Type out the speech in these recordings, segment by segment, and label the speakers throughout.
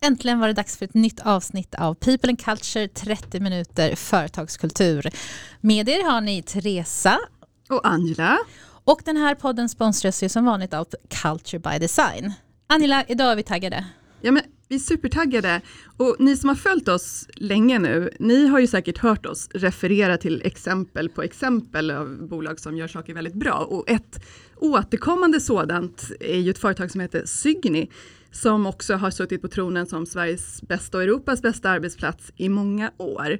Speaker 1: Äntligen var det dags för ett nytt avsnitt av People and Culture 30 minuter företagskultur. Med er har ni Teresa
Speaker 2: och Angela.
Speaker 1: Och den här podden sponsras ju som vanligt av Culture by Design. Angela, idag är vi taggade.
Speaker 2: Ja, men vi är supertaggade och ni som har följt oss länge nu, ni har ju säkert hört oss referera till exempel på exempel av bolag som gör saker väldigt bra och ett återkommande sådant är ju ett företag som heter Sygni som också har suttit på tronen som Sveriges bästa och Europas bästa arbetsplats i många år.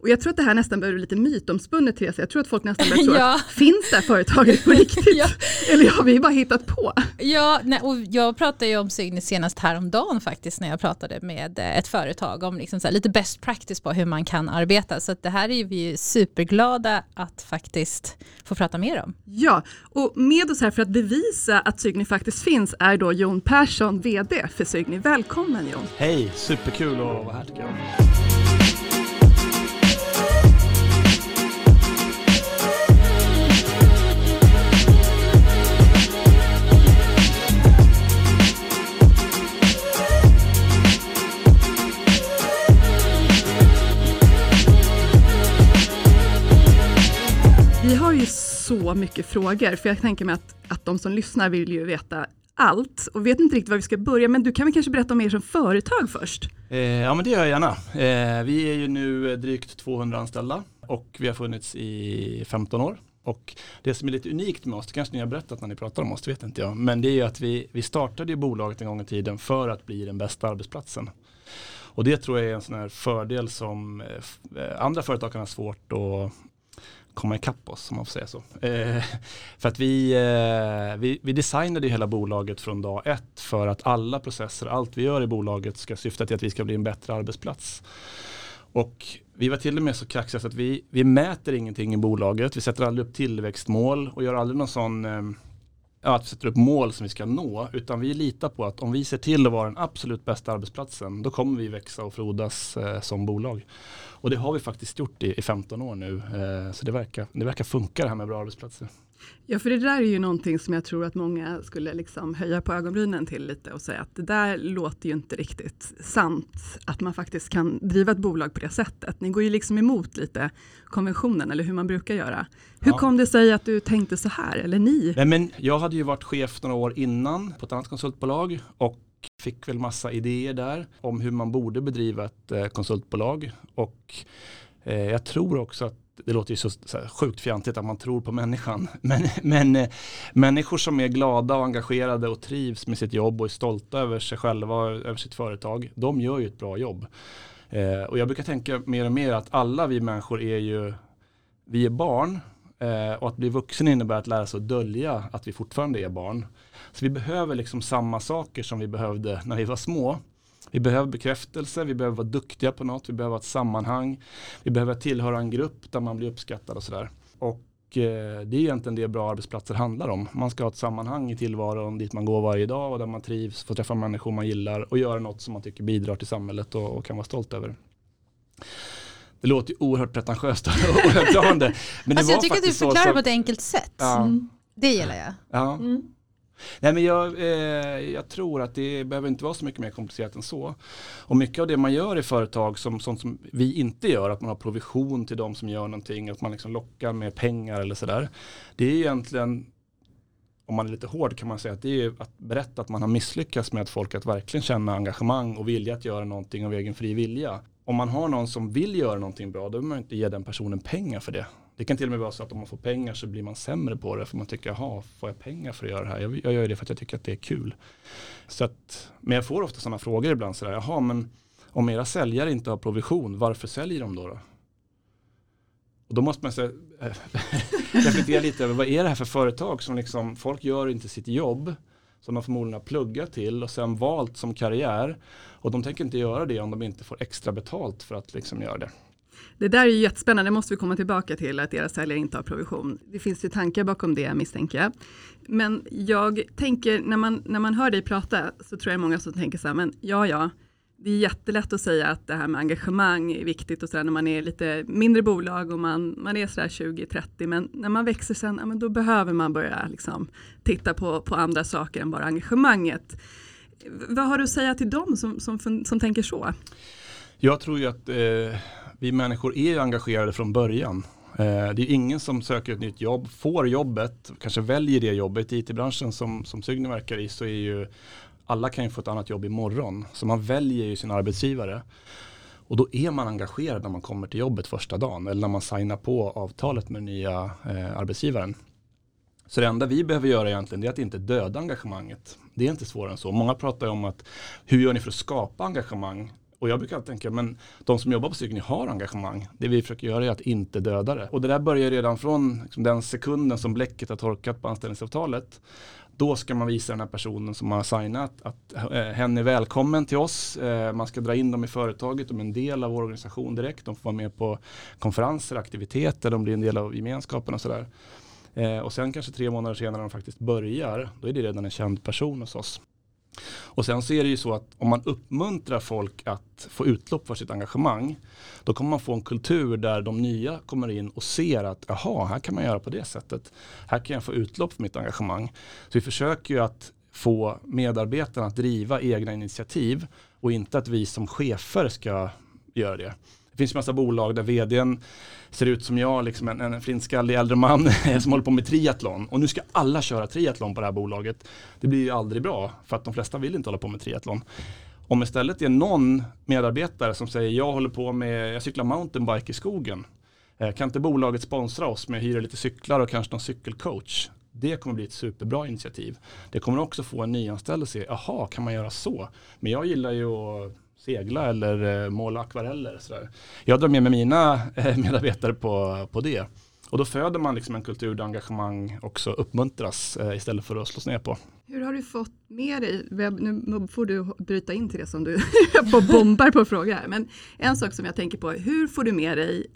Speaker 2: Och jag tror att det här nästan börjar bli lite mytomspunnet Therese. Jag tror att folk nästan börjar tro ja. att finns det här företaget på riktigt? ja. Eller har vi bara hittat på?
Speaker 1: Ja, nej, och jag pratade ju om Signy senast häromdagen faktiskt när jag pratade med eh, ett företag om liksom här, lite best practice på hur man kan arbeta. Så det här är vi superglada att faktiskt få prata mer om.
Speaker 2: Ja, och med oss här för att bevisa att Signy faktiskt finns är då Jon Persson, VD för Signy. Välkommen Jon!
Speaker 3: Hej, superkul att vara här tycker jag.
Speaker 2: Så mycket frågor, för jag tänker mig att, att de som lyssnar vill ju veta allt och vet inte riktigt var vi ska börja, men du kan väl kanske berätta om er som företag först?
Speaker 3: Eh, ja, men det gör jag gärna. Eh, vi är ju nu drygt 200 anställda och vi har funnits i 15 år. Och det som är lite unikt med oss, det kanske ni har berättat när ni pratar om oss, det vet inte jag, men det är ju att vi, vi startade ju bolaget en gång i tiden för att bli den bästa arbetsplatsen. Och det tror jag är en sån här fördel som eh, eh, andra företag kan ha svårt att komma ikapp oss om man får säga så. Eh, för att vi, eh, vi, vi designade ju hela bolaget från dag ett för att alla processer, allt vi gör i bolaget ska syfta till att vi ska bli en bättre arbetsplats. Och vi var till och med så kaxiga så att vi, vi mäter ingenting i bolaget, vi sätter aldrig upp tillväxtmål och gör aldrig någon sån eh, att vi sätter upp mål som vi ska nå, utan vi litar på att om vi ser till att vara den absolut bästa arbetsplatsen, då kommer vi växa och frodas eh, som bolag. Och det har vi faktiskt gjort i, i 15 år nu. Eh, så det verkar, det verkar funka det här med bra arbetsplatser.
Speaker 2: Ja, för det där är ju någonting som jag tror att många skulle liksom höja på ögonbrynen till lite och säga att det där låter ju inte riktigt sant, att man faktiskt kan driva ett bolag på det sättet. Ni går ju liksom emot lite konventionen, eller hur man brukar göra. Hur ja. kom det sig att du tänkte så här, eller ni?
Speaker 3: Nej, men jag hade ju varit chef några år innan på ett annat konsultbolag och fick väl massa idéer där om hur man borde bedriva ett eh, konsultbolag. Och eh, jag tror också att det låter ju så, så sjukt fjantigt att man tror på människan. Men, men eh, människor som är glada och engagerade och trivs med sitt jobb och är stolta över sig själva och över sitt företag, de gör ju ett bra jobb. Eh, och jag brukar tänka mer och mer att alla vi människor är ju, vi är barn eh, och att bli vuxen innebär att lära sig att dölja att vi fortfarande är barn. Så vi behöver liksom samma saker som vi behövde när vi var små. Vi behöver bekräftelse, vi behöver vara duktiga på något, vi behöver ett sammanhang, vi behöver tillhöra en grupp där man blir uppskattad och sådär. Och eh, det är egentligen det bra arbetsplatser handlar om. Man ska ha ett sammanhang i tillvaron dit man går varje dag och där man trivs, får träffa människor man gillar och göra något som man tycker bidrar till samhället och, och kan vara stolt över. Det låter ju oerhört pretentiöst och högtravande.
Speaker 1: Men alltså jag tycker att du förklarar på ett enkelt sätt. Ja. Mm. Det gillar jag.
Speaker 3: Ja. Mm. Nej men jag, eh, jag, tror att det behöver inte vara så mycket mer komplicerat än så. Och mycket av det man gör i företag, som, sånt som vi inte gör, att man har provision till de som gör någonting, att man liksom lockar med pengar eller sådär. Det är egentligen, om man är lite hård kan man säga att det är att berätta att man har misslyckats med att folk att verkligen känna engagemang och vilja att göra någonting av egen fri vilja. Om man har någon som vill göra någonting bra, då behöver man inte ge den personen pengar för det. Det kan till och med vara så att om man får pengar så blir man sämre på det för man tycker, jaha, får jag pengar för att göra det här? Jag, jag gör det för att jag tycker att det är kul. Så att, men jag får ofta sådana frågor ibland, sådär, jaha, men om era säljare inte har provision, varför säljer de då? då? Och då måste man säga, eh, reflektera lite över vad är det här för företag som liksom, folk gör inte sitt jobb som de förmodligen har pluggat till och sen valt som karriär. Och de tänker inte göra det om de inte får extra betalt för att liksom göra det.
Speaker 2: Det där är ju jättespännande, det måste vi komma tillbaka till, att deras säljare inte har provision. Det finns ju tankar bakom det misstänker jag. Men jag tänker, när man, när man hör dig prata, så tror jag många som tänker så här, men ja, ja, det är jättelätt att säga att det här med engagemang är viktigt och så där, när man är lite mindre bolag och man, man är sådär 20-30, men när man växer sen, ja, men då behöver man börja liksom titta på, på andra saker än bara engagemanget. Vad har du att säga till dem som, som, som tänker så?
Speaker 3: Jag tror ju att eh, vi människor är engagerade från början. Eh, det är ingen som söker ett nytt jobb, får jobbet, kanske väljer det jobbet. I it-branschen som, som Sygne verkar i så är ju alla kan ju få ett annat jobb imorgon. Så man väljer ju sin arbetsgivare. Och då är man engagerad när man kommer till jobbet första dagen eller när man signar på avtalet med nya eh, arbetsgivaren. Så det enda vi behöver göra egentligen är att inte döda engagemanget. Det är inte svårare än så. Många pratar om att hur gör ni för att skapa engagemang? Och jag brukar tänka, men de som jobbar på cykeln har engagemang. Det vi försöker göra är att inte döda det. Och det där börjar redan från liksom, den sekunden som bläcket har torkat på anställningsavtalet. Då ska man visa den här personen som har signat att eh, hen är välkommen till oss. Eh, man ska dra in dem i företaget, de är en del av vår organisation direkt. De får vara med på konferenser, aktiviteter, de blir en del av gemenskapen och sådär. Eh, och sen kanske tre månader senare när de faktiskt börjar, då är det redan en känd person hos oss. Och sen så är det ju så att om man uppmuntrar folk att få utlopp för sitt engagemang, då kommer man få en kultur där de nya kommer in och ser att jaha, här kan man göra på det sättet. Här kan jag få utlopp för mitt engagemang. Så vi försöker ju att få medarbetarna att driva egna initiativ och inte att vi som chefer ska göra det. Det finns massa bolag där vdn ser ut som jag, liksom en, en flintskallig äldre man som håller på med triathlon. Och nu ska alla köra triathlon på det här bolaget. Det blir ju aldrig bra för att de flesta vill inte hålla på med triathlon. Om istället det är någon medarbetare som säger jag håller på med, jag cyklar mountainbike i skogen. Eh, kan inte bolaget sponsra oss med att hyra lite cyklar och kanske någon cykelcoach? Det kommer bli ett superbra initiativ. Det kommer också få en nyanställd att se, jaha, kan man göra så? Men jag gillar ju att segla eller eh, måla akvareller. Sådär. Jag drar med mig mina eh, medarbetare på, på det. Och då föder man liksom en kultur där engagemang också uppmuntras eh, istället för att slås ner på.
Speaker 2: Hur har du fått med dig, nu får du bryta in till det som du bombar på frågor men en sak som jag tänker på, hur får du med dig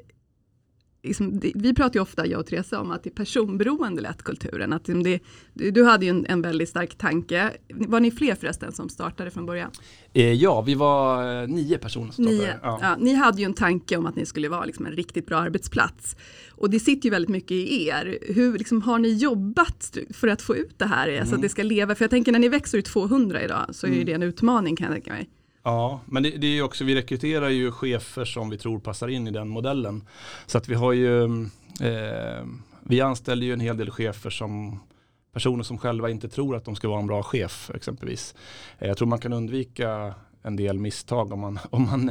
Speaker 2: liksom, vi pratar ju ofta, jag och Teresa, om att det är personberoende lätt kulturen. Att det, du hade ju en, en väldigt stark tanke. Var ni fler förresten som startade från början?
Speaker 3: Eh, ja, vi var eh, nio personer som
Speaker 2: nio. Ja. Ja, ni hade ju en tanke om att ni skulle vara liksom en riktigt bra arbetsplats. Och det sitter ju väldigt mycket i er. Hur liksom, har ni jobbat för att få ut det här? Mm. Så att det ska leva? För jag tänker när ni växer ut 200 idag så är mm. det en utmaning kan jag tänka mig.
Speaker 3: Ja, men det, det är ju också, vi rekryterar ju chefer som vi tror passar in i den modellen. Så att vi har ju, eh, vi anställer ju en hel del chefer som personer som själva inte tror att de ska vara en bra chef exempelvis. Eh, jag tror man kan undvika en del misstag om man, om man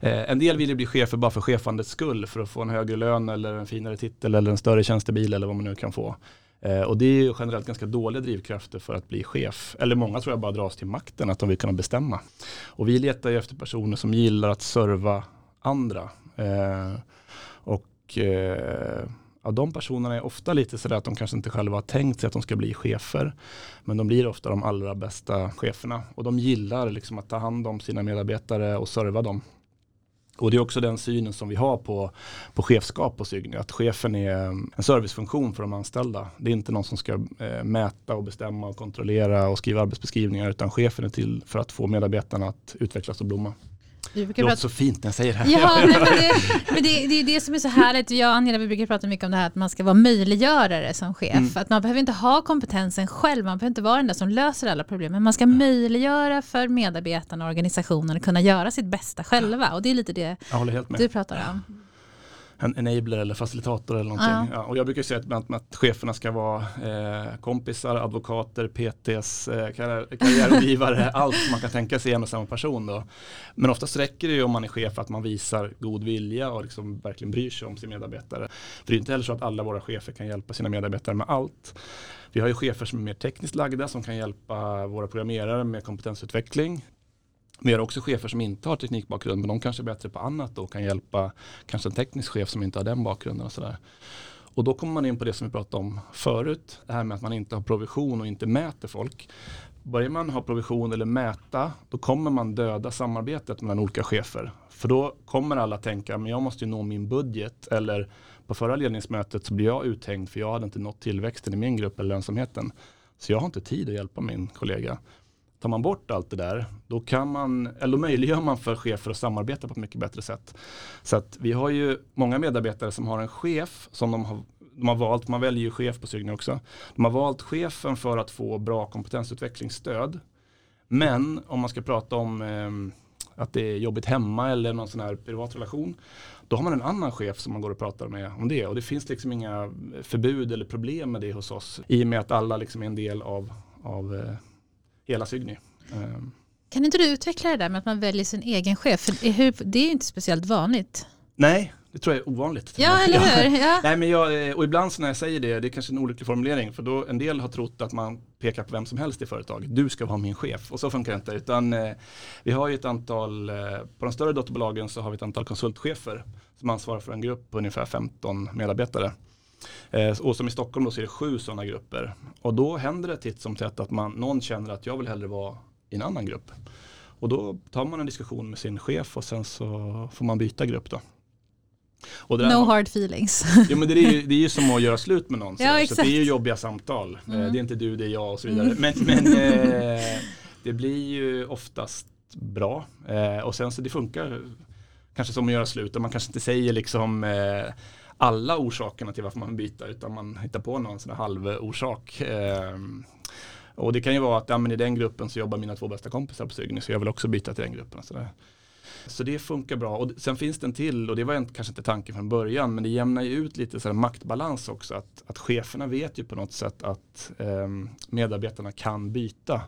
Speaker 3: eh, en del vill ju bli chefer bara för chefandets skull för att få en högre lön eller en finare titel eller en större tjänstebil eller vad man nu kan få. Eh, och det är generellt ganska dåliga drivkrafter för att bli chef. Eller många tror jag bara dras till makten, att de vill kunna bestämma. Och vi letar ju efter personer som gillar att serva andra. Eh, och eh, ja, de personerna är ofta lite sådär att de kanske inte själva har tänkt sig att de ska bli chefer. Men de blir ofta de allra bästa cheferna. Och de gillar liksom att ta hand om sina medarbetare och serva dem. Och det är också den synen som vi har på, på chefskap på Cygni, att chefen är mm, en servicefunktion för de anställda. Det är inte någon som ska eh, mäta och bestämma och kontrollera och skriva arbetsbeskrivningar, utan chefen är till för att få medarbetarna att utvecklas och blomma. Det låter prata... så fint när jag säger det här.
Speaker 1: Ja, nej, men det, men det, det är det som är så härligt. Jag och Angela vi brukar prata mycket om det här att man ska vara möjliggörare som chef. Mm. Att man behöver inte ha kompetensen själv, man behöver inte vara den där som löser alla problem. Men man ska möjliggöra för medarbetarna och organisationen att kunna göra sitt bästa själva. Och det är lite det du pratar om
Speaker 3: en enabler eller facilitator eller någonting. Ja. Ja, och jag brukar säga att, att cheferna ska vara eh, kompisar, advokater, PTs, eh, karriär, karriärrådgivare, allt man kan tänka sig i en och samma person. Då. Men oftast räcker det ju om man är chef att man visar god vilja och liksom verkligen bryr sig om sin medarbetare. För det är inte heller så att alla våra chefer kan hjälpa sina medarbetare med allt. Vi har ju chefer som är mer tekniskt lagda som kan hjälpa våra programmerare med kompetensutveckling. Vi har också chefer som inte har teknikbakgrund men de kanske är bättre på annat och kan hjälpa kanske en teknisk chef som inte har den bakgrunden och sådär. Och då kommer man in på det som vi pratade om förut, det här med att man inte har provision och inte mäter folk. Börjar man ha provision eller mäta, då kommer man döda samarbetet mellan olika chefer. För då kommer alla tänka, men jag måste ju nå min budget. Eller på förra ledningsmötet så blir jag uthängd för jag hade inte nått tillväxten i min grupp eller lönsamheten. Så jag har inte tid att hjälpa min kollega. Tar man bort allt det där, då, kan man, eller då möjliggör man för chefer att samarbeta på ett mycket bättre sätt. Så att vi har ju många medarbetare som har en chef som de har, de har valt, man väljer ju chef på Cygni också. De har valt chefen för att få bra kompetensutvecklingsstöd. Men om man ska prata om eh, att det är jobbigt hemma eller någon sån här privat relation. Då har man en annan chef som man går och pratar med om det. Och det finns liksom inga förbud eller problem med det hos oss. I och med att alla liksom är en del av, av eh, hela Sygny. Eh.
Speaker 1: Kan inte du utveckla det där med att man väljer sin egen chef? För det är inte speciellt vanligt.
Speaker 3: Nej, det tror jag är ovanligt.
Speaker 1: Ja, eller hur? Ja.
Speaker 3: Nej, men jag, eh, och ibland så när jag säger det, det är kanske en olycklig formulering, för då en del har trott att man pekar på vem som helst i företaget. Du ska vara min chef, och så funkar det inte. Utan eh, vi har ju ett antal, eh, på de större dotterbolagen så har vi ett antal konsultchefer som ansvarar för en grupp på ungefär 15 medarbetare. Eh, och som i Stockholm då så är det sju sådana grupper. Och då händer det titt som tätt att man, någon känner att jag vill hellre vara i en annan grupp. Och då tar man en diskussion med sin chef och sen så får man byta grupp då
Speaker 1: no hard feelings.
Speaker 3: Ja, men det, är ju, det är ju som att göra slut med någon.
Speaker 1: Ja,
Speaker 3: så det är ju jobbiga samtal. Eh, mm. Det är inte du, det är jag och så vidare.
Speaker 1: Mm.
Speaker 3: Men, men eh, det blir ju oftast bra. Eh, och sen så det funkar kanske som att göra slut. Och man kanske inte säger liksom alla orsakerna till varför man vill byta. Utan man hittar på någon sån här halvorsak. Eh, och det kan ju vara att ja, men i den gruppen så jobbar mina två bästa kompisar på Sygny. Så jag vill också byta till den gruppen. Så så det funkar bra. Och sen finns det en till och det var kanske inte tanken från början men det jämnar ju ut lite så maktbalans också. Att, att cheferna vet ju på något sätt att eh, medarbetarna kan byta.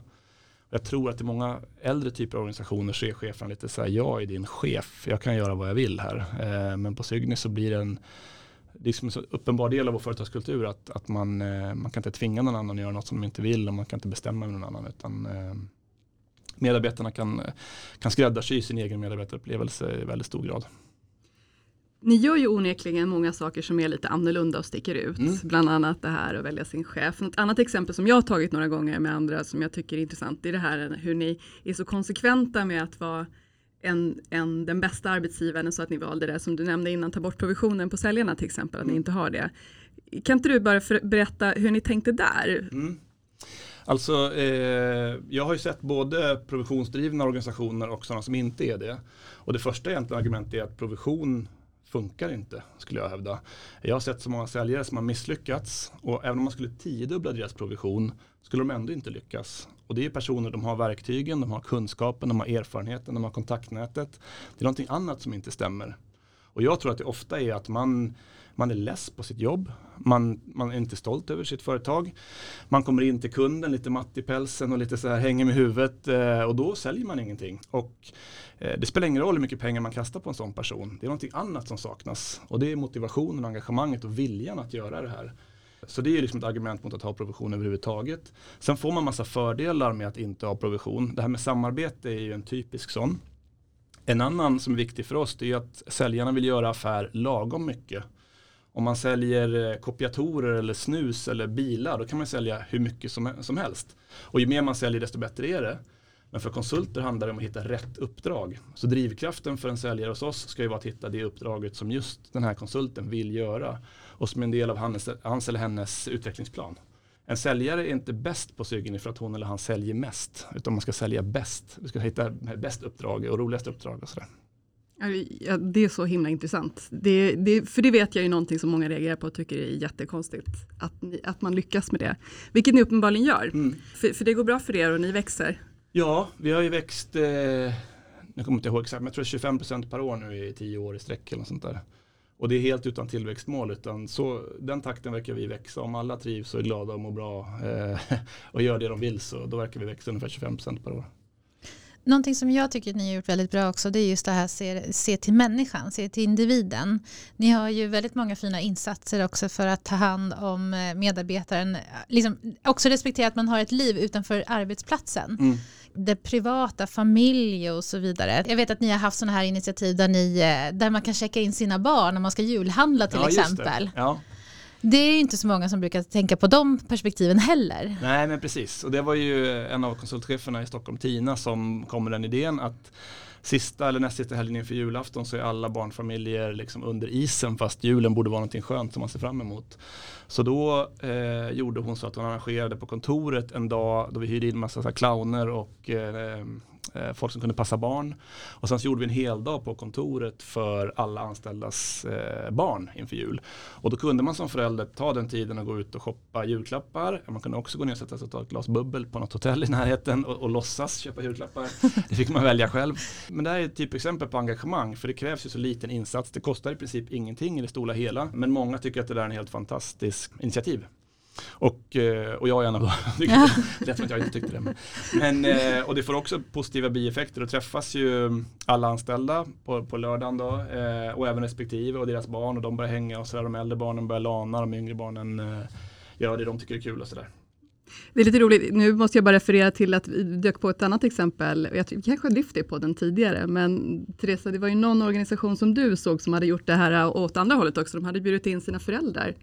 Speaker 3: Jag tror att i många äldre typer av organisationer så är chefen lite så här, jag är din chef, jag kan göra vad jag vill här. Eh, men på Sygny så blir det en det är liksom en uppenbar del av vår företagskultur att, att man, eh, man kan inte tvinga någon annan att göra något som de inte vill och man kan inte bestämma med någon annan utan eh, medarbetarna kan, kan skräddarsy sin egen medarbetarupplevelse i väldigt stor grad.
Speaker 2: Ni gör ju onekligen många saker som är lite annorlunda och sticker ut. Mm. Bland annat det här att välja sin chef. Ett annat exempel som jag har tagit några gånger med andra som jag tycker är intressant. Det är det här hur ni är så konsekventa med att vara en, en, den bästa arbetsgivaren så att ni valde det som du nämnde innan, ta bort provisionen på säljarna till exempel, att mm. ni inte har det. Kan inte du bara för, berätta hur ni tänkte där?
Speaker 3: Mm. Alltså, eh, jag har ju sett både provisionsdrivna organisationer och sådana som inte är det. Och det första egentligen argumentet är att provision funkar inte, skulle jag hävda. Jag har sett så många säljare som har misslyckats och även om man skulle tiodubbla deras provision skulle de ändå inte lyckas. Och det är personer, de har verktygen, de har kunskapen, de har erfarenheten, de har kontaktnätet. Det är någonting annat som inte stämmer. Och jag tror att det ofta är att man man är less på sitt jobb, man, man är inte stolt över sitt företag. Man kommer in till kunden lite matt i pälsen och lite så här hänger med huvudet eh, och då säljer man ingenting. Och eh, det spelar ingen roll hur mycket pengar man kastar på en sån person. Det är någonting annat som saknas och det är motivationen, engagemanget och viljan att göra det här. Så det är ju liksom ett argument mot att ha provision överhuvudtaget. Sen får man massa fördelar med att inte ha provision. Det här med samarbete är ju en typisk sån. En annan som är viktig för oss är att säljarna vill göra affär lagom mycket. Om man säljer eh, kopiatorer eller snus eller bilar då kan man sälja hur mycket som, som helst. Och ju mer man säljer desto bättre är det. Men för konsulter handlar det om att hitta rätt uppdrag. Så drivkraften för en säljare hos oss ska ju vara att hitta det uppdraget som just den här konsulten vill göra. Och som är en del av hans, hans eller hennes utvecklingsplan. En säljare är inte bäst på sugen för att hon eller han säljer mest. Utan man ska sälja bäst. Du ska hitta bäst uppdrag och roligast uppdrag och sådär.
Speaker 2: Ja, det är så himla intressant. Det, det, för det vet jag ju någonting som många reagerar på och tycker är jättekonstigt. Att, ni, att man lyckas med det. Vilket ni uppenbarligen gör. Mm. För, för, det går bra för er och ni växer.
Speaker 3: Ja, vi har ju växt, eh, jag kommer inte ihåg exakt, men jag tror 25% per år nu i tio år i sträck eller något sånt där. Och det är helt utan tillväxtmål, utan så, den takten verkar vi växa. Om alla trivs och är glada och mår bra eh, och gör det de vill så då verkar vi växa ungefär 25 per år.
Speaker 1: Någonting som jag tycker att ni har gjort väldigt bra också det är just det här se, se till människan, se till individen. Ni har ju väldigt många fina insatser också för att ta hand om eh, medarbetaren. Liksom, också respektera att man har ett liv utanför arbetsplatsen. Mm. Det privata, familj och så vidare. Jag vet att ni har haft sådana här initiativ där, ni, eh, där man kan checka in sina barn när man ska julhandla till ja, exempel.
Speaker 3: Ja.
Speaker 1: Det är inte så många som brukar tänka på de perspektiven heller.
Speaker 3: Nej men precis och det var ju en av konsultcheferna i Stockholm, Tina, som kom med den idén att sista eller näst sista helgen inför julafton så är alla barnfamiljer liksom under isen fast julen borde vara någonting skönt som man ser fram emot. Så då eh, gjorde hon så att hon arrangerade på kontoret en dag då vi hyrde in massa så clowner och eh, eh, Eh, folk som kunde passa barn. Och sen så gjorde vi en hel dag på kontoret för alla anställdas eh, barn inför jul. Och då kunde man som förälder ta den tiden och gå ut och shoppa julklappar. Man kunde också gå ner och sätta sig och ta ett glas bubbel på något hotell i närheten och, och låtsas köpa julklappar. Det fick man välja själv. Men det här är ett typexempel på engagemang för det krävs ju så liten insats. Det kostar i princip ingenting i det stora hela. Men många tycker att det där är en helt fantastisk initiativ. Och, eh, och jag är en av dem. det är lätt att jag inte tyckte det. Men, eh, och det får också positiva bieffekter. Då träffas ju alla anställda på, på lördagen då, eh, och även respektive och deras barn och de börjar hänga och sådär. De äldre barnen börjar lana, de yngre barnen gör det de tycker är kul och sådär.
Speaker 2: Det är lite roligt, nu måste jag bara referera till att vi dök på ett annat exempel. Jag vi kanske har lyft det på den tidigare, men Teresa, det var ju någon organisation som du såg som hade gjort det här åt andra hållet också. De hade bjudit in sina föräldrar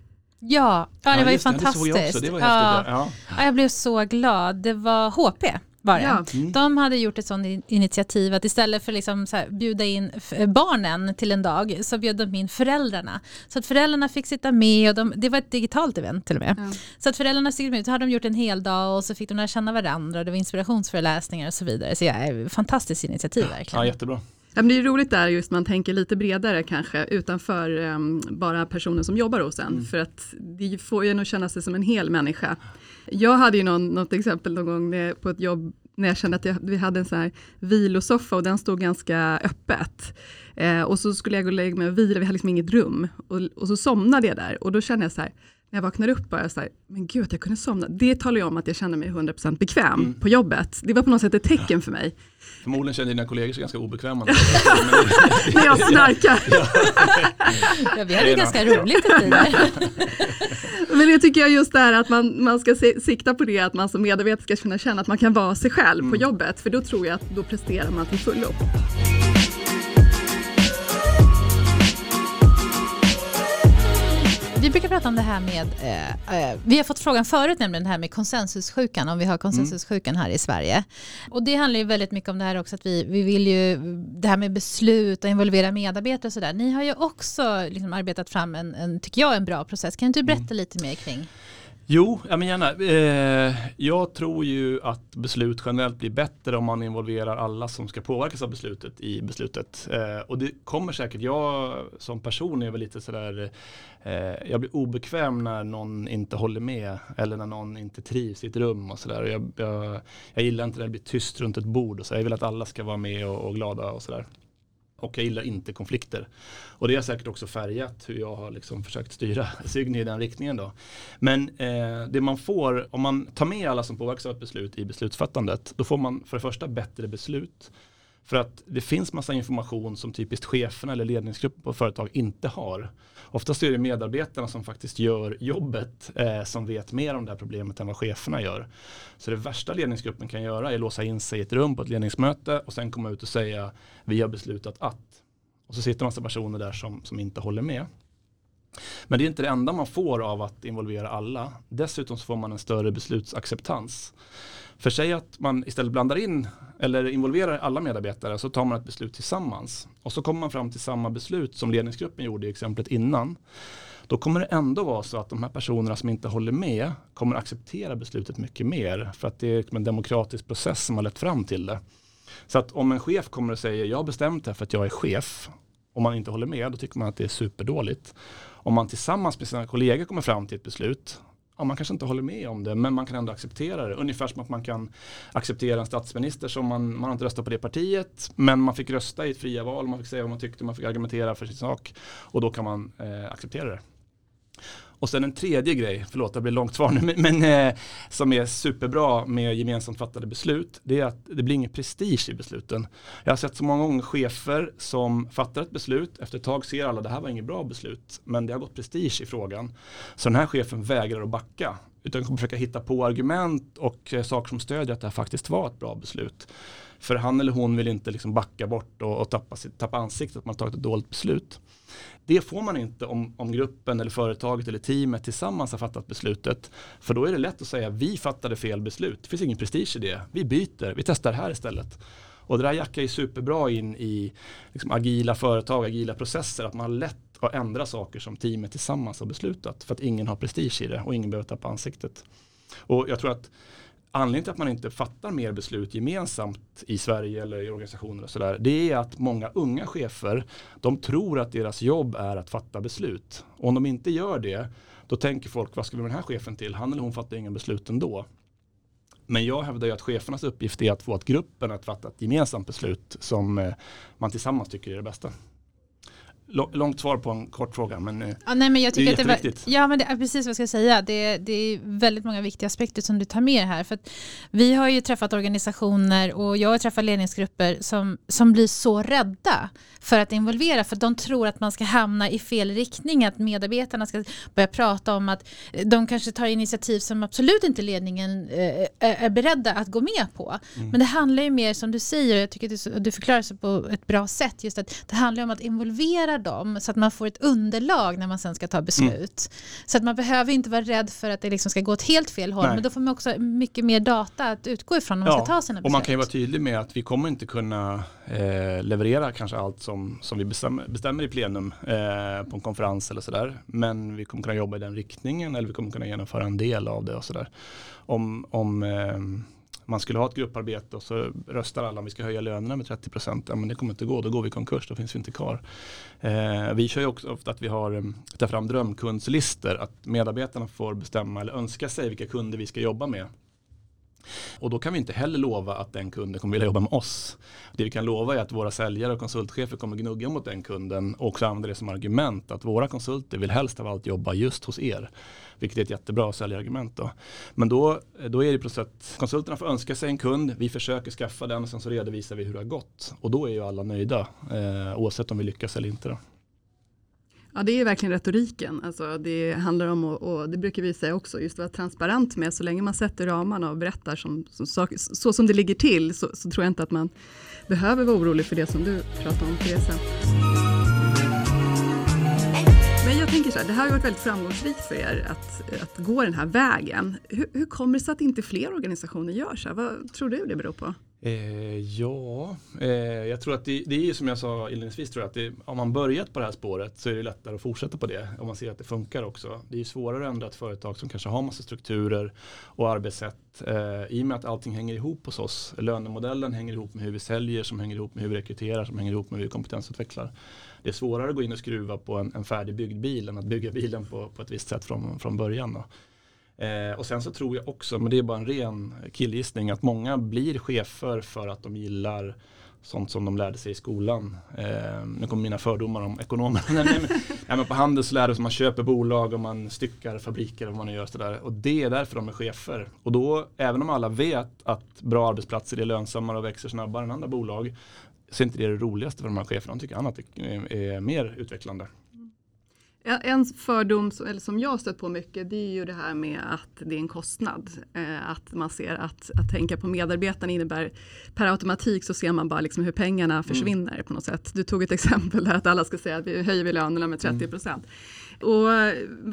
Speaker 1: Ja, ja det ja, var ju fantastiskt. Det,
Speaker 3: det var
Speaker 1: ja. Ja. ja. jag blev så glad. Det var HP var det. Ja. Mm. De hade gjort ett sådant initiativ att istället för liksom så här, bjuda in barnen till en dag så bjöd de in föräldrarna. Så att föräldrarna fick sitta med och de, det var ett digitalt event till och med. Ja. Så att föräldrarna fick med, så hade de gjort en hel dag och så fick de lära känna varandra och det var inspirationsföreläsningar och så vidare. Så ja, fantastiskt initiativ verkligen.
Speaker 3: Ja, jättebra.
Speaker 2: Ja, men det är roligt där just man tänker lite bredare kanske utanför um, bara personen som jobbar hos en. Mm. För att det får ju nog känna sig som en hel människa. Jag hade ju någon, något exempel någon gång på ett jobb när jag kände att jag, vi hade en sån här vilosoffa och den stod ganska öppet. Eh, och så skulle jag gå och lägga mig och vila, vi hade liksom inget rum. Och, och så somnade jag där och då kände jag så här, när jag vaknade upp bara så här, men gud att jag kunde somna. Det talar ju om att jag känner mig 100% bekväm mm. på jobbet. Det var på något sätt ett tecken ja. för mig.
Speaker 3: Förmodligen känner dina kollegor sig ganska obekväma.
Speaker 2: när jag snarkar.
Speaker 1: ja, vi hade det ganska roligt ett
Speaker 2: Men det tycker jag just är att man, man ska se, sikta på det, att man som medarbetare ska kunna känna att man kan vara sig själv mm. på jobbet. För då tror jag att då presterar man till fullo.
Speaker 1: Vi brukar prata om det här med, eh, eh, vi har fått frågan förut nämligen det här med konsensussjukan, om vi har konsensussjukan här i Sverige. Och det handlar ju väldigt mycket om det här också att vi, vi vill ju, det här med beslut och involvera medarbetare och sådär. Ni har ju också liksom arbetat fram en, en, tycker jag, en bra process. Kan du berätta mm. lite mer kring?
Speaker 3: Jo, ja, men gärna. Eh, jag tror ju att beslut generellt blir bättre om man involverar alla som ska påverkas av beslutet i beslutet. Eh, och det kommer säkert, jag som person är väl lite sådär, eh, jag blir obekväm när någon inte håller med eller när någon inte trivs i ett rum och sådär. Jag, jag, jag gillar inte när det blir tyst runt ett bord och så. Jag vill att alla ska vara med och, och glada och sådär och jag gillar inte konflikter. Och det har säkert också färgat hur jag har liksom försökt styra Sygny i den riktningen. Då. Men eh, det man får, om man tar med alla som påverkas av ett beslut i beslutsfattandet, då får man för det första bättre beslut. För att det finns massa information som typiskt cheferna eller ledningsgruppen på företag inte har. Oftast är det medarbetarna som faktiskt gör jobbet eh, som vet mer om det här problemet än vad cheferna gör. Så det värsta ledningsgruppen kan göra är att låsa in sig i ett rum på ett ledningsmöte och sen komma ut och säga vi har beslutat att. Och så sitter massa personer där som, som inte håller med. Men det är inte det enda man får av att involvera alla. Dessutom så får man en större beslutsacceptans. För sig att man istället blandar in eller involverar alla medarbetare så tar man ett beslut tillsammans. Och så kommer man fram till samma beslut som ledningsgruppen gjorde i exemplet innan. Då kommer det ändå vara så att de här personerna som inte håller med kommer acceptera beslutet mycket mer. För att det är liksom en demokratisk process som har lett fram till det. Så att om en chef kommer och säger jag har bestämt det för att jag är chef. Om man inte håller med då tycker man att det är superdåligt. Om man tillsammans med sina kollegor kommer fram till ett beslut ja, man kanske inte håller med om det men man kan ändå acceptera det. Ungefär som att man kan acceptera en statsminister som man, man har inte röstat på det partiet men man fick rösta i ett fria val, man fick säga vad man tyckte, man fick argumentera för sin sak och då kan man eh, acceptera det. Och sen en tredje grej, förlåt det blir långt svar nu, men eh, som är superbra med gemensamt fattade beslut, det är att det blir ingen prestige i besluten. Jag har sett så många gånger chefer som fattar ett beslut, efter ett tag ser alla att det här var inget bra beslut, men det har gått prestige i frågan. Så den här chefen vägrar att backa, utan kommer försöka hitta på argument och eh, saker som stödjer att det här faktiskt var ett bra beslut. För han eller hon vill inte liksom backa bort och, och tappa, tappa ansiktet att man tagit ett dåligt beslut. Det får man inte om, om gruppen eller företaget eller teamet tillsammans har fattat beslutet. För då är det lätt att säga vi fattade fel beslut. Det finns ingen prestige i det. Vi byter, vi testar här istället. Och det där jackar ju superbra in i liksom, agila företag, agila processer. Att man har lätt att ändra saker som teamet tillsammans har beslutat. För att ingen har prestige i det och ingen behöver tappa ansiktet. Och jag tror att anledningen till att man inte fattar mer beslut gemensamt i Sverige eller i organisationer och sådär, det är att många unga chefer, de tror att deras jobb är att fatta beslut. Och om de inte gör det, då tänker folk, vad ska vi med den här chefen till? Han eller hon fattar inga beslut ändå. Men jag hävdar ju att chefernas uppgift är att få att gruppen att fatta ett gemensamt beslut som eh, man tillsammans tycker är det bästa. Långt svar på en kort fråga men, eh,
Speaker 1: ja, nej, men jag tycker det är att det var, Ja men det är precis vad jag ska säga. Det, det är väldigt många viktiga aspekter som du tar med här. För vi har ju träffat organisationer och jag har träffat ledningsgrupper som, som blir så rädda för att involvera för de tror att man ska hamna i fel riktning. Att medarbetarna ska börja prata om att de kanske tar initiativ som absolut inte ledningen eh, är beredda att gå med på. Mm. Men det handlar ju mer som du säger, jag tycker att du, förklarar sig på ett bra sätt, just att det handlar om att involvera dem så att man får ett underlag när man sen ska ta beslut. Mm. Så att man behöver inte vara rädd för att det liksom ska gå åt helt fel håll, Nej. men då får man också mycket mer data att utgå ifrån när man ja, ska ta sina beslut.
Speaker 3: Och man kan ju vara tydlig med att vi kommer inte kunna eh, leverera kanske allt som, som vi bestämmer, bestämmer i plenum eh, på en konferens eller sådär. Men vi kommer kunna jobba i den riktningen eller vi kommer kunna genomföra en del av det och sådär. Om, om eh, man skulle ha ett grupparbete och så röstar alla om vi ska höja lönerna med 30 procent. Ja, men det kommer inte gå, då går vi i konkurs, då finns vi inte kvar. Eh, vi kör ju också ofta att vi har eh, tar fram drömkundslistor, att medarbetarna får bestämma eller önska sig vilka kunder vi ska jobba med. Och då kan vi inte heller lova att den kunden kommer vilja jobba med oss. Det vi kan lova är att våra säljare och konsultchefer kommer gnugga mot den kunden och också använda det som argument att våra konsulter vill helst av allt jobba just hos er. Vilket är ett jättebra säljargument. Då. Men då, då är det så att konsulterna får önska sig en kund, vi försöker skaffa den och sen så redovisar vi hur det har gått. Och då är ju alla nöjda eh, oavsett om vi lyckas eller inte. Då.
Speaker 2: Ja, det är verkligen retoriken. Alltså, det handlar om, och, och det brukar vi säga också, just att vara transparent med, så länge man sätter ramarna och berättar som, som, så, så som det ligger till, så, så, tror jag inte att man behöver vara orolig för det som du pratar om, Teresa. Men jag tänker så här, det här har varit väldigt framgångsrikt för er att, att gå den här vägen. Hur, hur kommer det sig att inte fler organisationer gör så här? Vad tror du det beror på?
Speaker 3: Eh, ja, eh, jag tror att det, det, är som jag sa inledningsvis, tror jag, att det, om man börjat på det här spåret så är det lättare att fortsätta på det om man ser att det funkar också. Det är svårare att ändra ett företag som kanske har massa strukturer och arbetssätt eh, i och med att allting hänger ihop hos oss. Lönemodellen hänger ihop med hur vi säljer, som hänger ihop med hur vi rekryterar, som hänger ihop med hur vi kompetensutvecklar. Det är svårare att gå in och skruva på en, en färdigbyggd bil än att bygga bilen på, på ett visst sätt från, från början. Då. Eh, och sen så tror jag också, men det är bara en ren killgissning, att många blir chefer för att de gillar sånt som de lärde sig i skolan. Eh, nu kommer mina fördomar om ekonomer. nej, men, nej, men på handel så lär sig man köper bolag och man styckar fabriker och vad man gör sådär. Och det är därför de är chefer. Och då, även om alla vet att bra arbetsplatser är lönsammare och växer snabbare än andra bolag, så är inte det det roligaste för de här cheferna. De tycker annat är, är mer utvecklande.
Speaker 2: En fördom som, eller som jag stött på mycket det är ju det här med att det är en kostnad. Eh, att man ser att, att tänka på medarbetarna innebär per automatik så ser man bara liksom hur pengarna mm. försvinner mm. på något sätt. Du tog ett exempel där att alla ska säga att vi höjer vi lönerna med 30 procent. Mm. Och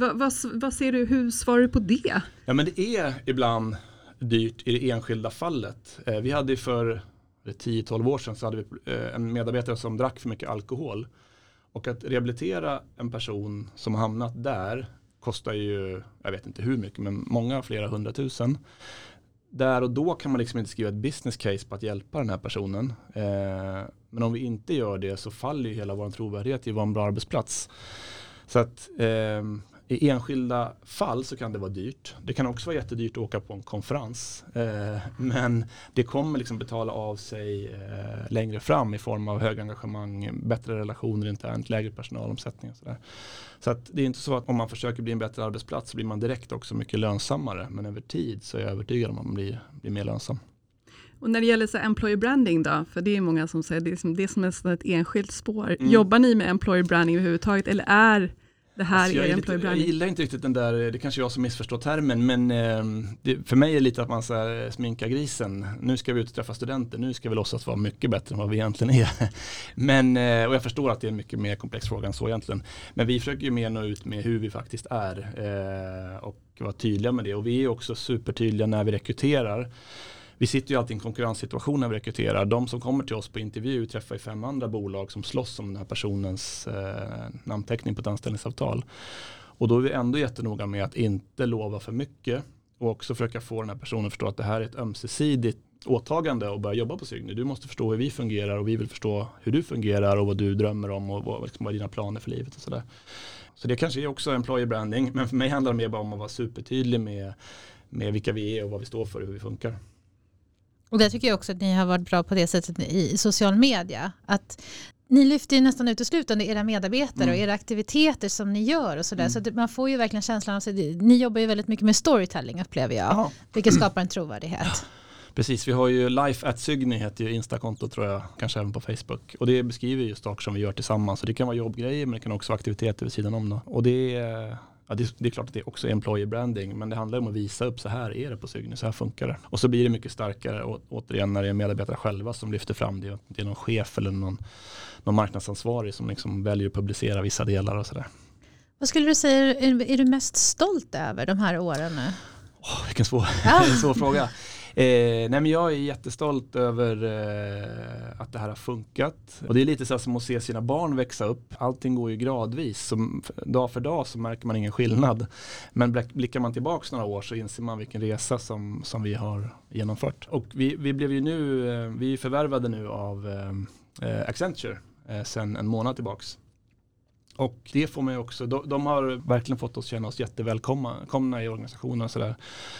Speaker 2: vad, vad, vad, ser du, hur svarar du på det?
Speaker 3: Ja men det är ibland dyrt i det enskilda fallet. Eh, vi hade för 10-12 år sedan så hade vi en medarbetare som drack för mycket alkohol. Och att rehabilitera en person som har hamnat där kostar ju, jag vet inte hur mycket, men många, flera hundratusen. Där och då kan man liksom inte skriva ett business case på att hjälpa den här personen. Eh, men om vi inte gör det så faller ju hela vår trovärdighet i att vara en bra arbetsplats. Så att eh, i enskilda fall så kan det vara dyrt. Det kan också vara jättedyrt att åka på en konferens. Eh, men det kommer liksom betala av sig eh, längre fram i form av hög engagemang, bättre relationer internt, lägre personalomsättning och sådär. Så att det är inte så att om man försöker bli en bättre arbetsplats så blir man direkt också mycket lönsammare. Men över tid så är jag övertygad om att man blir, blir mer lönsam.
Speaker 2: Och när det gäller så employer branding då, för det är många som säger det är som, det är som ett enskilt spår. Mm. Jobbar ni med employer branding överhuvudtaget eller är det här alltså är
Speaker 3: lite, Jag gillar inte riktigt den där, det kanske är jag som missförstår termen, men eh, det, för mig är det lite att man så här, sminkar grisen. Nu ska vi ut och träffa studenter, nu ska vi låtsas vara mycket bättre än vad vi egentligen är. men, eh, och jag förstår att det är en mycket mer komplex fråga än så egentligen. Men vi försöker ju mer nå ut med hur vi faktiskt är eh, och vara tydliga med det. Och vi är också supertydliga när vi rekryterar vi sitter ju alltid i en konkurrenssituation när vi rekryterar. De som kommer till oss på intervju träffar ju fem andra bolag som slåss om den här personens eh, namnteckning på ett anställningsavtal. Och då är vi ändå jättenoga med att inte lova för mycket Och också försöka få den här personen att förstå att det här är ett ömsesidigt åtagande och börja jobba på Cygni. Du måste förstå hur vi fungerar och vi vill förstå hur du fungerar och vad du drömmer om och vad, liksom, vad dina planer för livet och sådär. Så det kanske är också employer branding, men för mig handlar det mer bara om att vara supertydlig med, med vilka vi är och vad vi står för och hur vi funkar.
Speaker 1: Och det tycker jag också att ni har varit bra på det sättet i social media. Att ni lyfter ju nästan uteslutande era medarbetare mm. och era aktiviteter som ni gör och sådär. Mm. Så man får ju verkligen känslan av, att ni jobbar ju väldigt mycket med storytelling upplever jag. Aha. Vilket skapar en trovärdighet. Ja.
Speaker 3: Precis, vi har ju Life at Sygny heter ju Instakonto tror jag, kanske även på Facebook. Och det beskriver ju saker som vi gör tillsammans. Så det kan vara jobbgrejer men det kan också vara aktiviteter vid sidan om. Då. Och det är, ja, det, det, är klart att det också är employer branding men det handlar om att visa upp så här är det på Sygny, så här funkar det. Och så blir det mycket starkare å, återigen när det är medarbetare själva som lyfter fram det. Det är någon chef eller någon, någon marknadsansvarig som liksom väljer att publicera vissa delar och sådär.
Speaker 1: Vad skulle du säga är, är du mest stolt över de här åren nu?
Speaker 3: Oh, vilken svår, ja. svår fråga. Eh, nej men jag är jättestolt över eh, att det här har funkat. Och det är lite så som att se sina barn växa upp. Allting går ju gradvis. Som, dag för dag så märker man ingen skillnad. Men blickar man tillbaka några år så inser man vilken resa som, som vi har genomfört. Och vi, vi blev ju nu, eh, vi är förvärvade nu av Accenture eh, sen en månad tillbaks. Och det får mig också, de, de, har verkligen fått oss känna oss jättevälkomna i organisationen och sådär.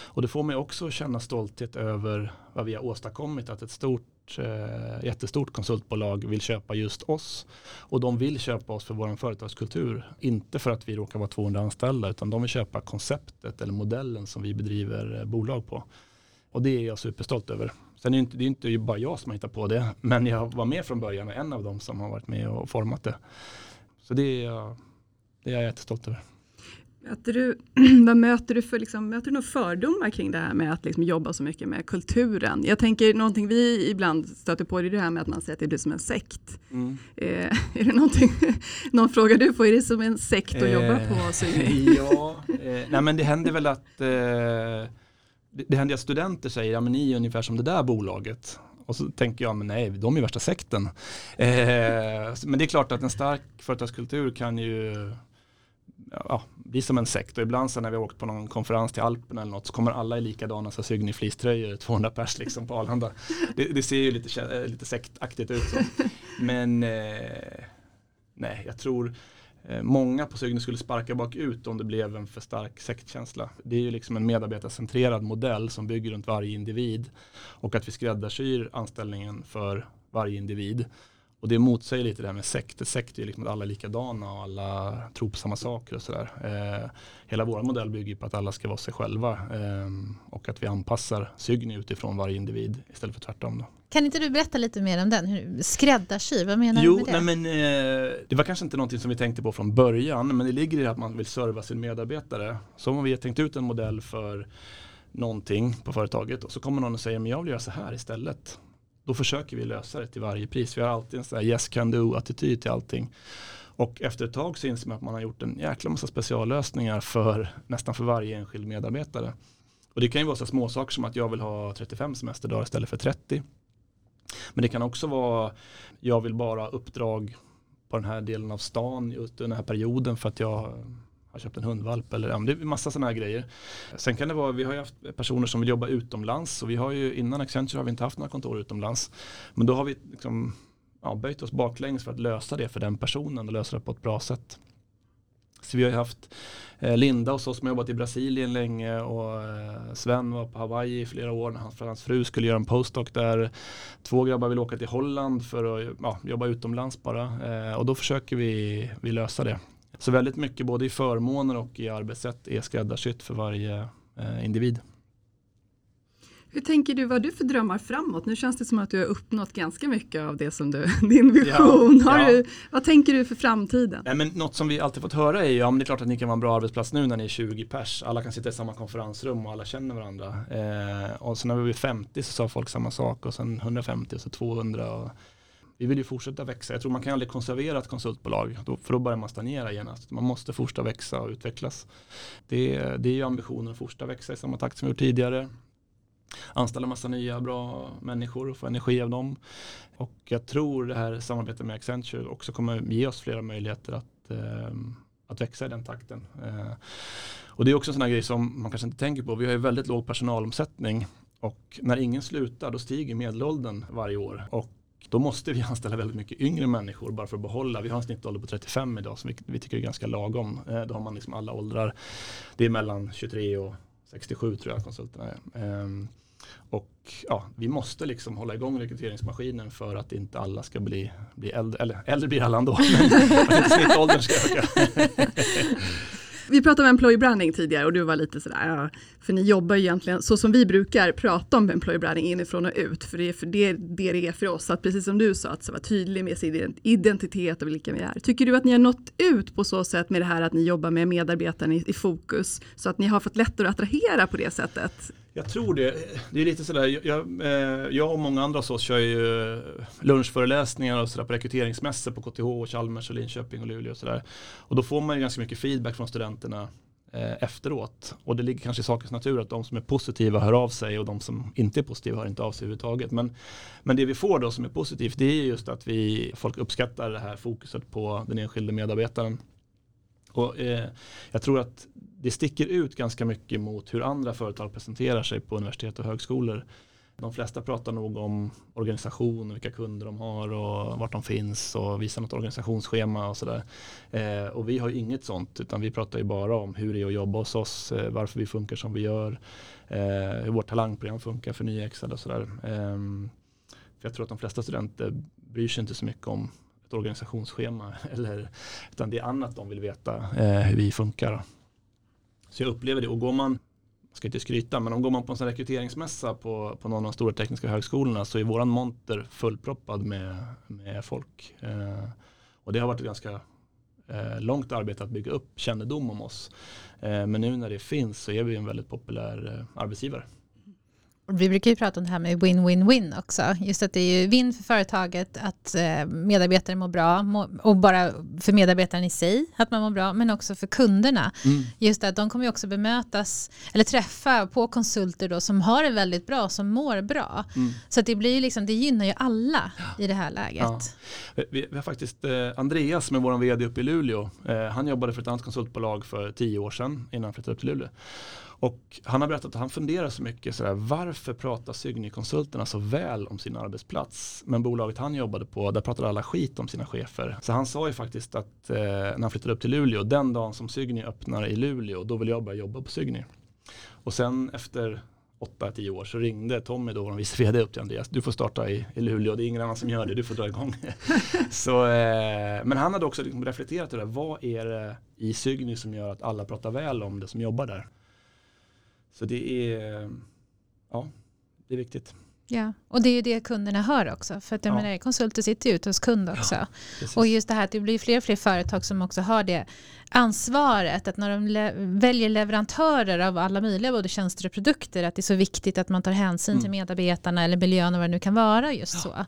Speaker 3: Och det får mig också känna stolthet över vad vi har åstadkommit, att ett stort, eh, jättestort konsultbolag vill köpa just oss. Och de vill köpa oss för vår företagskultur, inte för att vi råkar vara 200 anställda, utan de vill köpa konceptet eller modellen som vi bedriver eh, bolag på. Och det är jag superstolt över. Sen är det inte, det är inte bara jag som har hittat på det, men jag var med från början och en av dem som har varit med och format det. Så det är, jag, det är jag jättestolt över.
Speaker 2: Möter du, vad möter du för liksom, möter du några fördomar kring det här med att liksom jobba så mycket med kulturen? Jag tänker någonting vi ibland stöter på det är det här med att man säger att det blir som en sekt. Mm. Eh, är det någonting, någon fråga du får, är det som en sekt att eh, jobba på?
Speaker 3: Syni? ja, eh, nej men det händer väl att eh, det, det händer att studenter säger, ja men ni är ungefär som det där bolaget. Och så tänker jag, men nej, de är värsta sekten. Eh, men det är klart att en stark företagskultur kan ju ja, bli som en sekt. Och ibland så när vi har åkt på någon konferens till Alperna eller något så kommer alla i likadana så Sygny fleecetröjor, 200 pers liksom på Arlanda. Det, det, ser ju lite, lite sektaktigt ut. Så. Men eh, nej, jag tror Eh, många på Sygny skulle sparka bakut om det blev en för stark sektkänsla. Det är ju liksom en medarbetarcentrerad modell som bygger runt varje individ och att vi skräddarsyr anställningen för varje individ. Och det motsäger lite det här med sekt. Sekt är liksom att alla är likadana och alla tror på samma saker och sådär. Eh, hela vår modell bygger på att alla ska vara sig själva eh, och att vi anpassar Sygny utifrån varje individ istället för tvärtom. Då.
Speaker 1: Kan inte du berätta lite mer om den? Skräddarsy, vad menar
Speaker 3: jo,
Speaker 1: du med det?
Speaker 3: Nej, men, eh, det var kanske inte någonting som vi tänkte på från början, men det ligger i att man vill serva sin medarbetare. Så om vi har tänkt ut en modell för någonting på företaget och så kommer någon och säger, men jag vill göra så här istället. Då försöker vi lösa det till varje pris. Vi har alltid en sån här yes can do attityd till allting. Och efter ett tag så inser man att man har gjort en jäkla massa speciallösningar för nästan för varje enskild medarbetare. Och det kan ju vara så små saker som att jag vill ha 35 semesterdagar istället för 30. Men det kan också vara, jag vill bara ha uppdrag på den här delen av stan just den här perioden för att jag har köpt en hundvalp eller ja, det är massa sådana här grejer. Sen kan det vara, vi har ju haft personer som vill jobba utomlands och vi har ju innan Accenture har vi inte haft några kontor utomlands. Men då har vi liksom, ja, böjt oss baklänges för att lösa det för den personen och lösa det på ett bra sätt. Så vi har ju haft eh, Linda hos oss som har jobbat i Brasilien länge och eh, Sven var på Hawaii i flera år när hans, hans fru skulle göra en postdoc där. Två grabbar vill åka till Holland för att ja, jobba utomlands bara eh, och då försöker vi, vi lösa det. Så väldigt mycket både i förmåner och i arbetssätt är skräddarsytt för varje individ.
Speaker 2: Hur tänker du, vad har du för drömmar framåt? Nu känns det som att du har uppnått ganska mycket av det som du, din vision. Ja, ja. Du, vad tänker du för framtiden?
Speaker 3: Nej, men något som vi alltid fått höra är ju, ja men det är klart att ni kan vara en bra arbetsplats nu när ni är 20 pers. Alla kan sitta i samma konferensrum och alla känner varandra. Eh, och sen när vi blev 50 så sa folk samma sak och sen 150 och så 200. Och vi vill ju fortsätta växa. Jag tror man kan aldrig konservera ett konsultbolag, för då börjar man stagnera genast. Alltså, man måste fortsätta växa och utvecklas. Det, det är ju ambitionen att fortsätta växa i samma takt som vi gjort tidigare anställa massa nya bra människor och få energi av dem. Och jag tror det här samarbetet med Accenture också kommer ge oss flera möjligheter att, eh, att växa i den takten. Eh, och det är också en sån här grej som man kanske inte tänker på. Vi har ju väldigt låg personalomsättning och när ingen slutar då stiger medelåldern varje år. Och då måste vi anställa väldigt mycket yngre människor bara för att behålla. Vi har en snittålder på 35 idag som vi, vi tycker är ganska lagom. Eh, då har man liksom alla åldrar. Det är mellan 23 och 67 tror jag konsulterna är. Ehm, och ja, vi måste liksom hålla igång rekryteringsmaskinen för att inte alla ska bli, bli äldre, eller äldre blir alla ändå, men snittåldern ska öka.
Speaker 2: Vi pratade om employee branding tidigare och du var lite sådär, ja, för ni jobbar ju egentligen så som vi brukar prata om employee branding inifrån och ut, för det är för det, det, det är för oss, att precis som du sa, att vara tydlig med sin identitet och vilka vi är. Tycker du att ni har nått ut på så sätt med det här att ni jobbar med medarbetarna i, i fokus, så att ni har fått lättare att attrahera på det sättet?
Speaker 3: Jag tror det. Det är lite sådär, jag, jag eh, och många andra hos oss kör ju eh, lunchföreläsningar och sådär på rekryteringsmässor på KTH, och Chalmers och Linköping och Luleå och sådär. Och då får man ju ganska mycket feedback från studenterna eh, efteråt. Och det ligger kanske i sakens natur att de som är positiva hör av sig och de som inte är positiva hör inte av sig överhuvudtaget. Men, men det vi får då som är positivt det är just att vi, folk uppskattar det här fokuset på den enskilde medarbetaren. Och, eh, jag tror att det sticker ut ganska mycket mot hur andra företag presenterar sig på universitet och högskolor. De flesta pratar nog om organisation vilka kunder de har och vart de finns och visar något organisationsschema och sådär. Eh, och vi har ju inget sånt utan vi pratar ju bara om hur det är att jobba hos oss, eh, varför vi funkar som vi gör, eh, hur vårt talangprogram funkar för nyexade och sådär. Eh, för jag tror att de flesta studenter bryr sig inte så mycket om ett organisationsschema eller, utan det är annat de vill veta eh, hur vi funkar. Så jag upplever det och går man jag ska inte skryta, men om går man på en sån rekryteringsmässa på, på någon av de stora tekniska högskolorna så är våran monter fullproppad med, med folk. Eh, och det har varit ett ganska eh, långt arbete att bygga upp kännedom om oss. Eh, men nu när det finns så är vi en väldigt populär eh, arbetsgivare.
Speaker 1: Vi brukar ju prata om det här med win-win-win också. Just att det är ju vinn för företaget att eh, medarbetare mår bra och bara för medarbetaren i sig att man mår bra men också för kunderna. Mm. Just att de kommer ju också bemötas eller träffa på konsulter då som har det väldigt bra, som mår bra. Mm. Så det blir liksom, det gynnar ju alla i det här läget.
Speaker 3: Ja. Vi, vi, har faktiskt eh, Andreas som är vår vd uppe i Luleå. Eh, han jobbade för ett annat konsultbolag för tio år sedan innan han flyttade upp till Luleå. Och han har berättat att han funderar så mycket sådär, varför pratar Sygny-konsulterna så väl om sin arbetsplats? Men bolaget han jobbade på, där pratade alla skit om sina chefer. Så han sa ju faktiskt att eh, när han flyttade upp till Luleå, den dagen som Sygny öppnar i Luleå, då vill jag börja jobba på Sygny. Och sen efter 8-10 år så ringde Tommy då, vår vice vd upp till Andreas. Du får starta i, i Luleå, det är ingen annan som gör det, du får dra igång. så, eh, men han hade också liksom reflekterat över vad är det i Sygny som gör att alla pratar väl om det som jobbar där. Så det är, ja, det är viktigt.
Speaker 1: Ja, och det är ju det kunderna hör också. För att jag ja. menar, konsulter sitter ju ute hos kund också. Ja, och just det här att det blir fler och fler företag som också har det ansvaret. Att när de le väljer leverantörer av alla möjliga både tjänster och produkter. Att det är så viktigt att man tar hänsyn mm. till medarbetarna eller miljön och vad det nu kan vara just ja. så.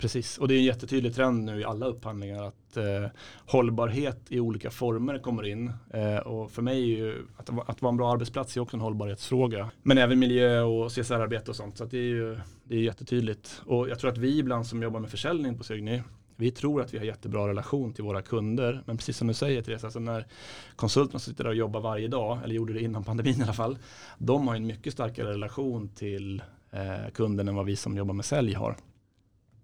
Speaker 3: Precis, och det är en jättetydlig trend nu i alla upphandlingar att eh, hållbarhet i olika former kommer in. Eh, och för mig är ju att, att vara en bra arbetsplats är också en hållbarhetsfråga. Men även miljö och CSR-arbete och sånt. Så det är ju det är jättetydligt. Och jag tror att vi ibland som jobbar med försäljning på Sygny vi tror att vi har jättebra relation till våra kunder. Men precis som du säger Therese, alltså när konsulterna sitter där och jobbar varje dag, eller gjorde det innan pandemin i alla fall. De har en mycket starkare relation till eh, kunden än vad vi som jobbar med sälj har.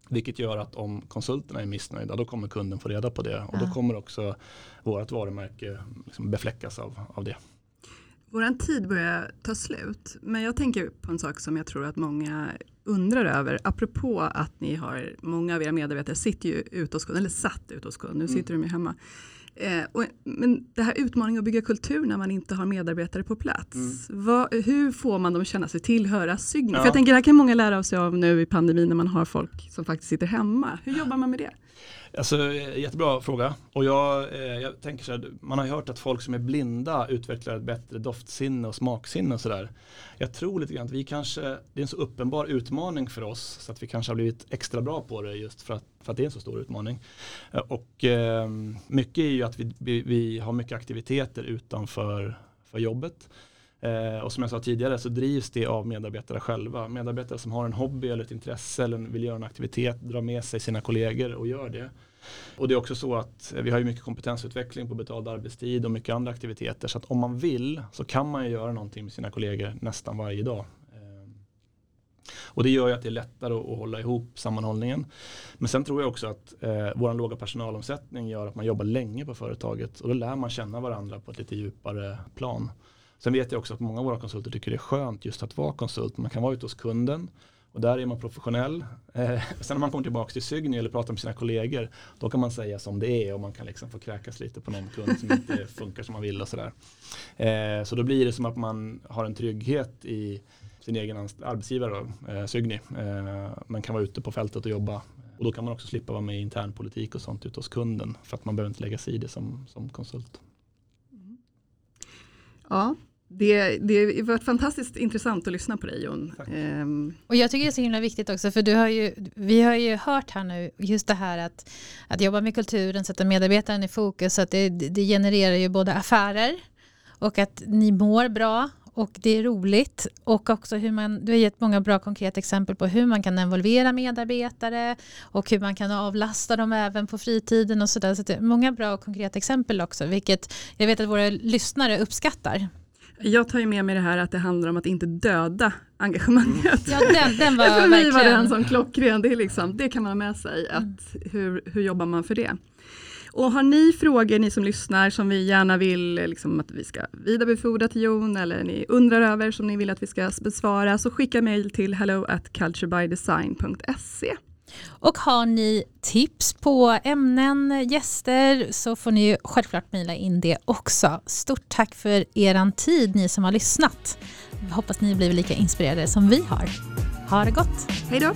Speaker 3: Vilket gör att om konsulterna är missnöjda då kommer kunden få reda på det och ja. då kommer också vårt varumärke liksom befläckas av, av det.
Speaker 2: Vår tid börjar ta slut men jag tänker på en sak som jag tror att många undrar över apropå att ni har många av era medarbetare sitter ju ute hos kund eller satt ute hos kund, nu sitter mm. de ju hemma. Eh, och, men det här utmaningen att bygga kultur när man inte har medarbetare på plats. Mm. Vad, hur får man dem att känna sig tillhöra Sygny? Ja. För jag tänker det här kan många lära sig av nu i pandemin när man har folk som faktiskt sitter hemma. Hur jobbar man med det?
Speaker 3: Alltså, eh, jättebra fråga. Och jag, eh, jag tänker så här, man har ju hört att folk som är blinda utvecklar ett bättre doftsinne och smaksinne och sådär. Jag tror lite grann att vi kanske, det är en så uppenbar utmaning för oss så att vi kanske har blivit extra bra på det just för att, för att det är en så stor utmaning. Eh, och eh, mycket är ju att vi, vi, vi har mycket aktiviteter utanför för jobbet. Eh, och som jag sa tidigare så drivs det av medarbetare själva. Medarbetare som har en hobby eller ett intresse eller vill göra en aktivitet drar med sig sina kollegor och gör det. Och det är också så att eh, vi har ju mycket kompetensutveckling på betald arbetstid och mycket andra aktiviteter. Så att om man vill så kan man ju göra någonting med sina kollegor nästan varje dag. Eh, och det gör ju att det är lättare att hålla ihop sammanhållningen. Men sen tror jag också att eh, vår låga personalomsättning gör att man jobbar länge på företaget och då lär man känna varandra på ett lite djupare plan. Sen vet jag också att många av våra konsulter tycker det är skönt just att vara konsult. Man kan vara ute hos kunden och där är man professionell. Eh, sen när man kommer tillbaka till Sygny eller pratar med sina kollegor då kan man säga som det är och man kan liksom få kräkas lite på någon kund som inte funkar som man vill och sådär. Eh, så då blir det som att man har en trygghet i sin egen arbetsgivare, då, eh, Sygny. Eh, man kan vara ute på fältet och jobba och då kan man också slippa vara med i internpolitik och sånt ute hos kunden för att man behöver inte lägga sig i det som, som konsult.
Speaker 2: Ja, det, det varit fantastiskt intressant att lyssna på dig Jon.
Speaker 1: Um. Och jag tycker det är så himla viktigt också för du har ju, vi har ju hört här nu just det här att, att jobba med kulturen, sätta medarbetaren i fokus, att det, det genererar ju både affärer och att ni mår bra och det är roligt och också hur man, du har gett många bra konkreta exempel på hur man kan involvera medarbetare och hur man kan avlasta dem även på fritiden och sådär. Så det är många bra och konkreta exempel också, vilket jag vet att våra lyssnare uppskattar.
Speaker 2: Jag tar ju med mig det här att det handlar om att inte döda engagemanget.
Speaker 1: Ja, den, den var
Speaker 2: För
Speaker 1: mig
Speaker 2: var den som klockren. Det, är liksom, det kan man ha med sig. Att mm. hur, hur jobbar man för det? Och har ni frågor, ni som lyssnar, som vi gärna vill liksom, att vi ska vidarebefordra till Jon eller ni undrar över som ni vill att vi ska besvara så skicka mejl till hello at culturebydesign.se.
Speaker 1: Och har ni tips på ämnen, gäster så får ni självklart mejla in det också. Stort tack för er tid ni som har lyssnat. Jag hoppas ni blir lika inspirerade som vi har. Ha det gott!
Speaker 2: Hej då!